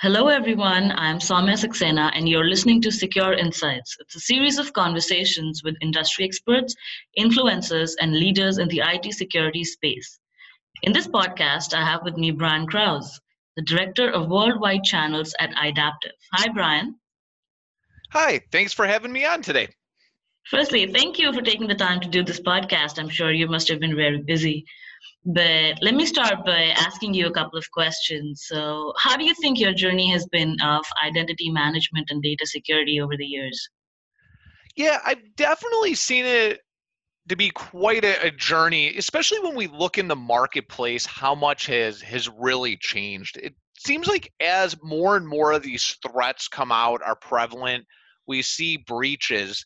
Hello, everyone. I'm Soumya Saxena, and you're listening to Secure Insights. It's a series of conversations with industry experts, influencers, and leaders in the IT security space. In this podcast, I have with me Brian Krause, the Director of Worldwide Channels at Idaptive. Hi, Brian. Hi, thanks for having me on today. Firstly, thank you for taking the time to do this podcast. I'm sure you must have been very busy. But let me start by asking you a couple of questions. So, how do you think your journey has been of identity management and data security over the years? Yeah, I've definitely seen it to be quite a, a, journey, especially when we look in the marketplace, how much has has really changed. It seems like as more and more of these threats come out are prevalent, we see breaches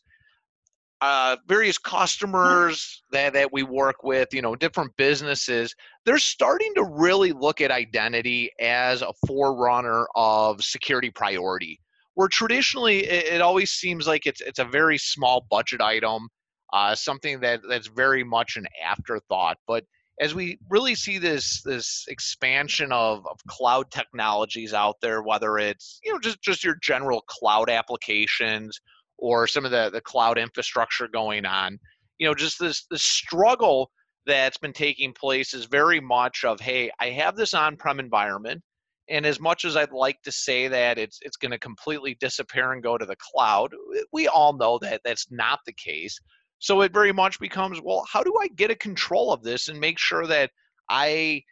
uh, various customers that, that we work with, you know, different businesses, they're starting to really look at identity as a forerunner of security priority. Where traditionally it, it always seems like it's it's a very small budget item, uh, something that that's very much an afterthought. But as we really see this this expansion of, of cloud technologies out there, whether it's you know just just your general cloud applications or some of the, the cloud infrastructure going on. You know, just this this struggle that's been taking place is very much of, hey, I have this on-prem environment, and as much as I'd like to say that it's it's going to completely disappear and go to the cloud, we all know that that's not the case. So it very much becomes, well, how do I get a control of this and make sure that I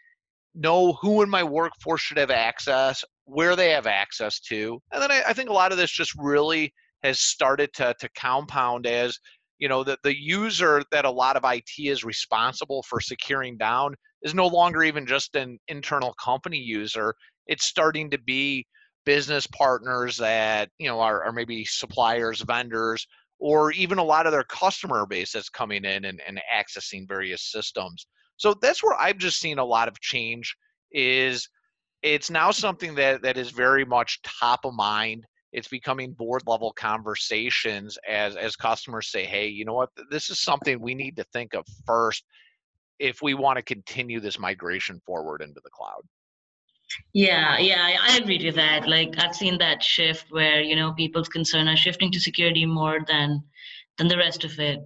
know who in my workforce should have access, where they have access to, and then I, I think a lot of this just really has started to, to compound as you know the, the user that a lot of IT is responsible for securing down is no longer even just an internal company user. It's starting to be business partners that you know are, are maybe suppliers, vendors, or even a lot of their customer base that's coming in and, and accessing various systems. So that's where I've just seen a lot of change is it's now something that that is very much top of mind it's becoming board level conversations as as customers say hey you know what? This is something we need to think of first if we want to continue this migration forward into the cloud. Yeah yeah i agree to that like i've seen that shift where you know people's concern are shifting to security more than than the rest of it.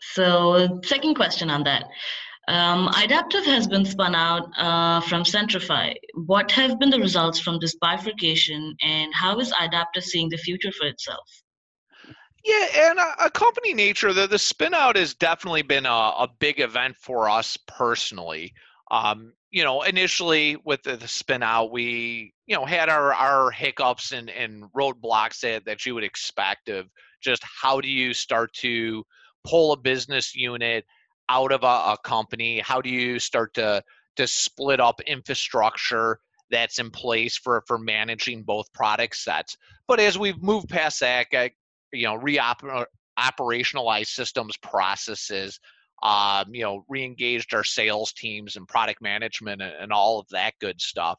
So second question on that um, Idaptive has been spun out uh, from Centrify. What have been the results from this bifurcation, and how is Idaptive seeing the future for itself? Yeah, and a, a company nature, the, the spin out has definitely been a, a big event for us personally. Um, you know, initially with the, the, spin out, we, you know, had our, our hiccups and, and roadblocks that, that you would expect of just how do you start to pull a business unit out of a, a company? How do you start to to split up infrastructure that's in place for for managing both product sets? But as we've moved past that, you know, re-operationalize systems processes, um, you know, re-engaged our sales teams and product management and, and all of that good stuff.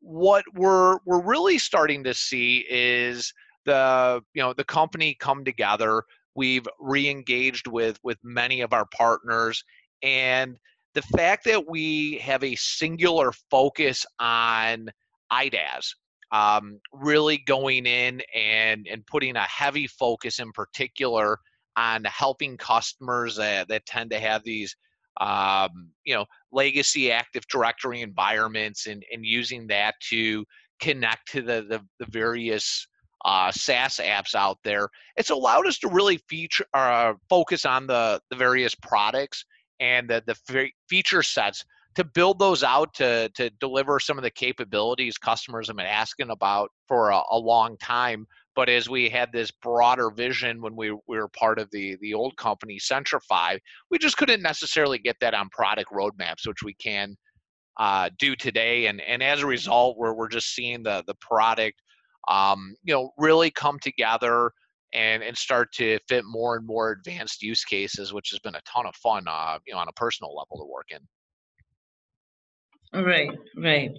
What we're we're really starting to see is the you know the company come together We've re-engaged with with many of our partners, and the fact that we have a singular focus on IDaaS, um, really going in and and putting a heavy focus in particular on helping customers that, that tend to have these um, you know legacy active directory environments and, and using that to connect to the, the, the various uh, SaaS apps out there. It's allowed us to really feature uh, focus on the the various products and the the feature sets to build those out to to deliver some of the capabilities customers have been asking about for a, a long time. But as we had this broader vision when we, we were part of the the old company Centrify, we just couldn't necessarily get that on product roadmaps, which we can uh, do today. And and as a result, we're we're just seeing the the product um, you know, really come together and and start to fit more and more advanced use cases, which has been a ton of fun, uh, you know, on a personal level to work in. Right, right.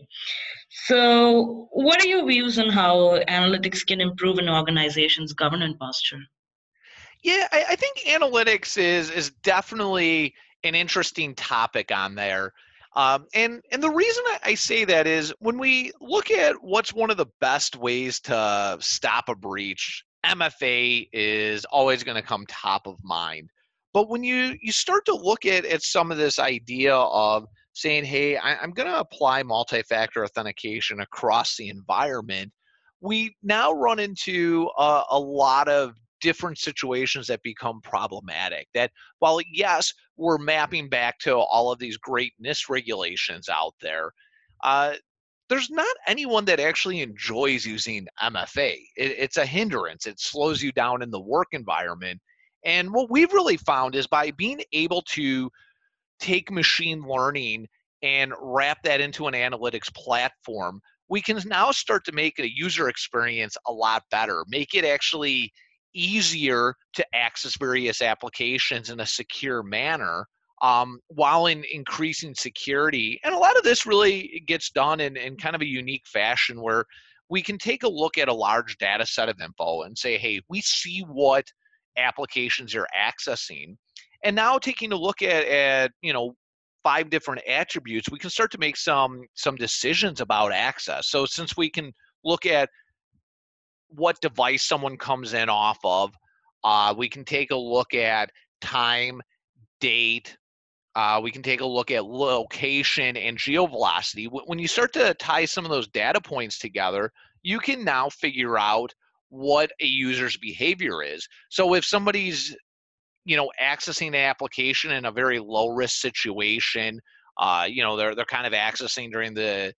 So, what are your views on how analytics can improve an organization's governance posture? Yeah, I, I think analytics is is definitely an interesting topic on there. Um, and and the reason I say that is when we look at what's one of the best ways to stop a breach, MFA is always going to come top of mind. But when you you start to look at at some of this idea of saying, hey, I, am going to apply multi-factor authentication across the environment, we now run into a, a lot of different situations that become problematic. That while yes, we're mapping back to all of these great NIST regulations out there, uh, there's not anyone that actually enjoys using MFA. It, it's a hindrance. It slows you down in the work environment. And what we've really found is by being able to take machine learning and wrap that into an analytics platform, we can now start to make a user experience a lot better, make it actually easier to access various applications in a secure manner um, while in increasing security. And a lot of this really gets done in, in kind of a unique fashion where we can take a look at a large data set of info and say, hey, we see what applications you're accessing. And now taking a look at, at you know, five different attributes, we can start to make some some decisions about access. So since we can look at what device someone comes in off of. Uh, we can take a look at time, date. Uh, we can take a look at location and geovelocity. When you start to tie some of those data points together, you can now figure out what a user's behavior is. So if somebody's you know accessing the application in a very low risk situation, uh, you know they're they're kind of accessing during the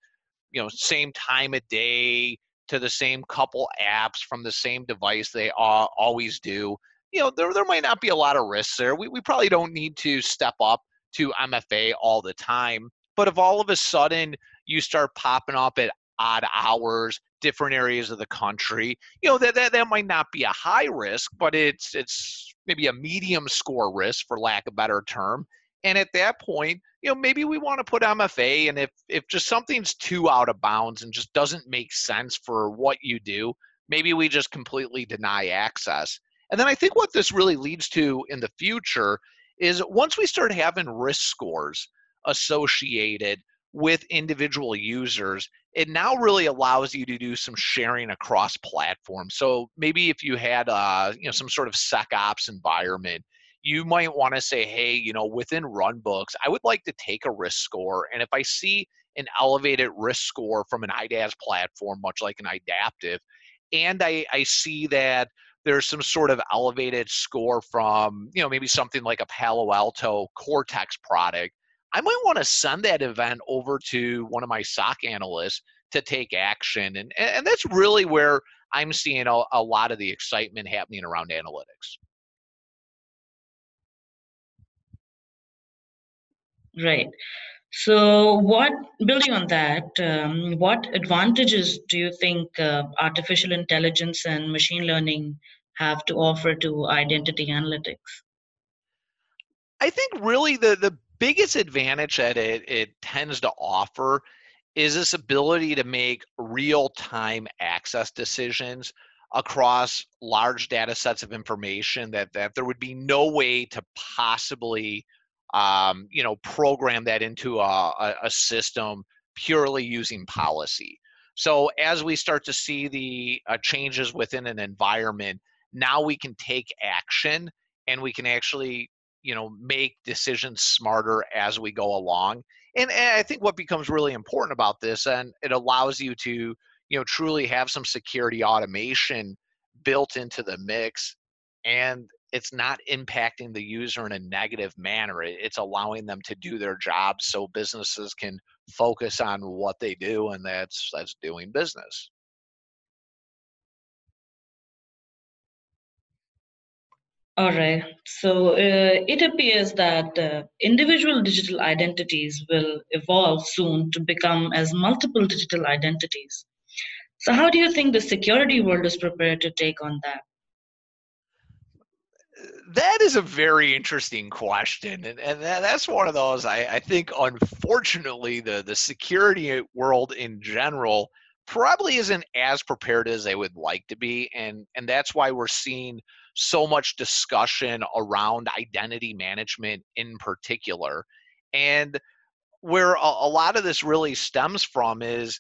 you know same time of day to the same couple apps from the same device they always do, you know, there, there might not be a lot of risks there. We, we probably don't need to step up to MFA all the time. But if all of a sudden you start popping up at odd hours, different areas of the country, you know, that, that, that might not be a high risk, but it's it's maybe a medium score risk for lack of better term. And at that point, you know, maybe we want to put MFA, and if if just something's too out of bounds and just doesn't make sense for what you do, maybe we just completely deny access. And then I think what this really leads to in the future is once we start having risk scores associated with individual users, it now really allows you to do some sharing across platforms. So maybe if you had uh, you know some sort of SecOps environment you might want to say, hey, you know, within runbooks, I would like to take a risk score. And if I see an elevated risk score from an IDaaS platform, much like an Idaptive, and I, I see that there's some sort of elevated score from, you know, maybe something like a Palo Alto Cortex product, I might want to send that event over to one of my SOC analysts to take action. And, and that's really where I'm seeing a, a lot of the excitement happening around analytics. Right. So, what building on that, um, what advantages do you think uh, artificial intelligence and machine learning have to offer to identity analytics? I think really the the biggest advantage that it, it tends to offer is this ability to make real time access decisions across large data sets of information that, that there would be no way to possibly um, you know, program that into a, a system purely using policy. So as we start to see the uh, changes within an environment, now we can take action and we can actually, you know, make decisions smarter as we go along. And, and I think what becomes really important about this, and it allows you to, you know, truly have some security automation built into the mix and it's not impacting the user in a negative manner. It's allowing them to do their jobs so businesses can focus on what they do, and that's that's doing business. All right. So uh, it appears that uh, individual digital identities will evolve soon to become as multiple digital identities. So, how do you think the security world is prepared to take on that? That is a very interesting question and, and that, that's one of those I, I think unfortunately the, the security world in general probably isn't as prepared as they would like to be and and that's why we're seeing so much discussion around identity management in particular. And where a, a lot of this really stems from is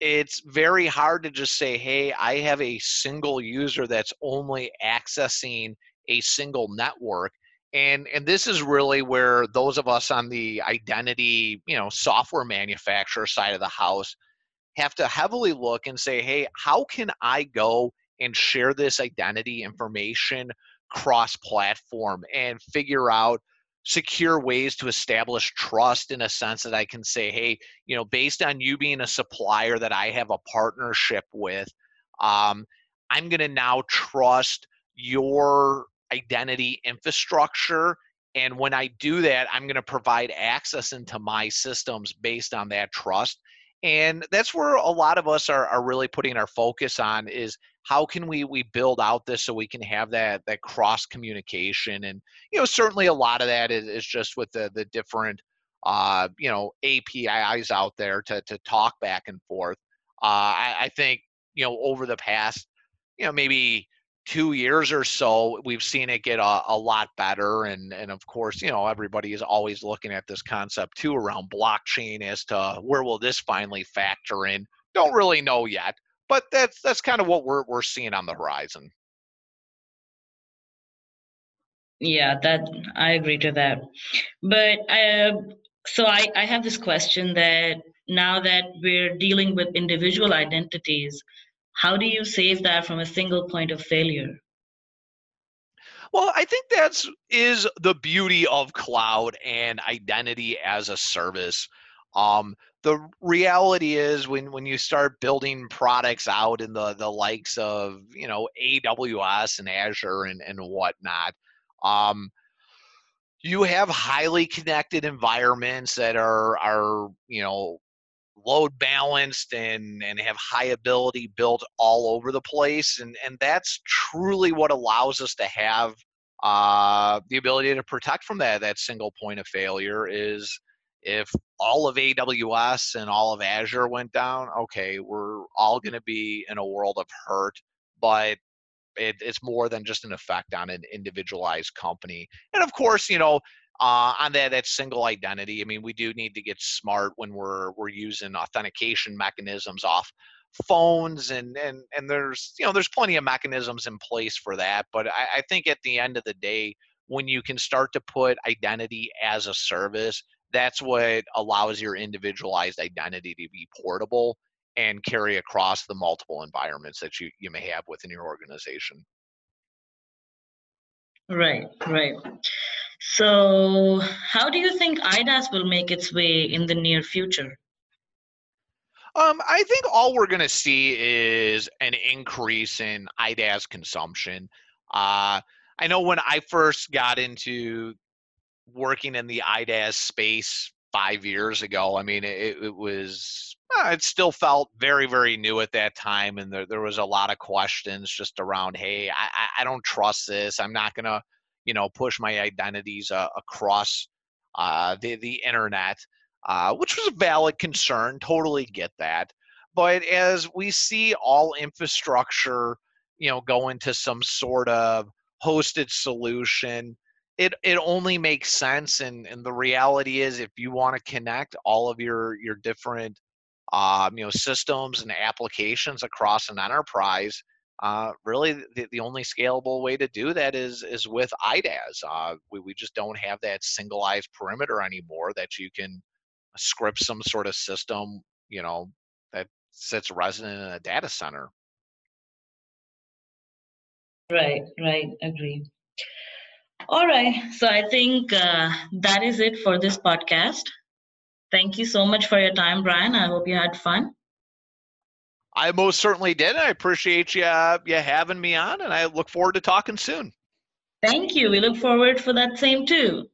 it's very hard to just say, hey, I have a single user that's only accessing a single network. And, and this is really where those of us on the identity, you know, software manufacturer side of the house have to heavily look and say, hey, how can I go and share this identity information cross platform and figure out secure ways to establish trust in a sense that I can say, hey, you know, based on you being a supplier that I have a partnership with, um, I'm going to now trust your identity infrastructure. And when I do that, I'm going to provide access into my systems based on that trust. And that's where a lot of us are, are really putting our focus on is how can we we build out this so we can have that that cross communication and you know certainly a lot of that is, is just with the the different uh you know apis out there to to talk back and forth uh i, I think you know over the past you know maybe two years or so we've seen it get a, a lot better and and of course you know everybody is always looking at this concept too around blockchain as to where will this finally factor in don't really know yet but that's that's kind of what we're we're seeing on the horizon. Yeah, that I agree to that. But uh, so I, I have this question that now that we're dealing with individual identities, how do you save that from a single point of failure? Well, I think that's is the beauty of cloud and identity as a service. Um, the reality is when when you start building products out in the the likes of you know AWS and Azure and and whatnot, um, you have highly connected environments that are are you know load balanced and and have high ability built all over the place and and that's truly what allows us to have uh, the ability to protect from that that single point of failure is if all of AWS and all of Azure went down, okay, we're all going to be in a world of hurt, but it, it's more than just an effect on an individualized company. And of course, you know, uh, on that that single identity, I mean, we do need to get smart when we're we're using authentication mechanisms off phones and and and there's you know there's plenty of mechanisms in place for that. But I, I think at the end of the day, when you can start to put identity as a service that's what allows your individualized identity to be portable and carry across the multiple environments that you, you may have within your organization. Right, right. So, how do you think IDaaS will make its way in the near future? Um, I think all we're going to see is an increase in IDaaS consumption. Uh, I know when I first got into working in the IDaaS space five years ago. I mean, it, it was uh, it still felt very very new at that time, and there there was a lot of questions just around, hey, I I don't trust this. I'm not gonna you know push my identities uh, across uh, the the internet, uh, which was a valid concern. Totally get that. But as we see all infrastructure, you know, go into some sort of hosted solution, it it only makes sense and and the reality is if you want to connect all of your your different um, you know systems and applications across an enterprise uh, really the, the only scalable way to do that is is with IDaaS. Uh, we, we just don't have that singleized perimeter anymore that you can script some sort of system, you know, that sits resident in a data center. Right, right, agree. All right. So I think uh, that is it for this podcast. Thank you so much for your time, Brian. I hope you had fun. I most certainly did. I appreciate you, you having me on, and I look forward to talking soon. Thank you. We look forward for that same too.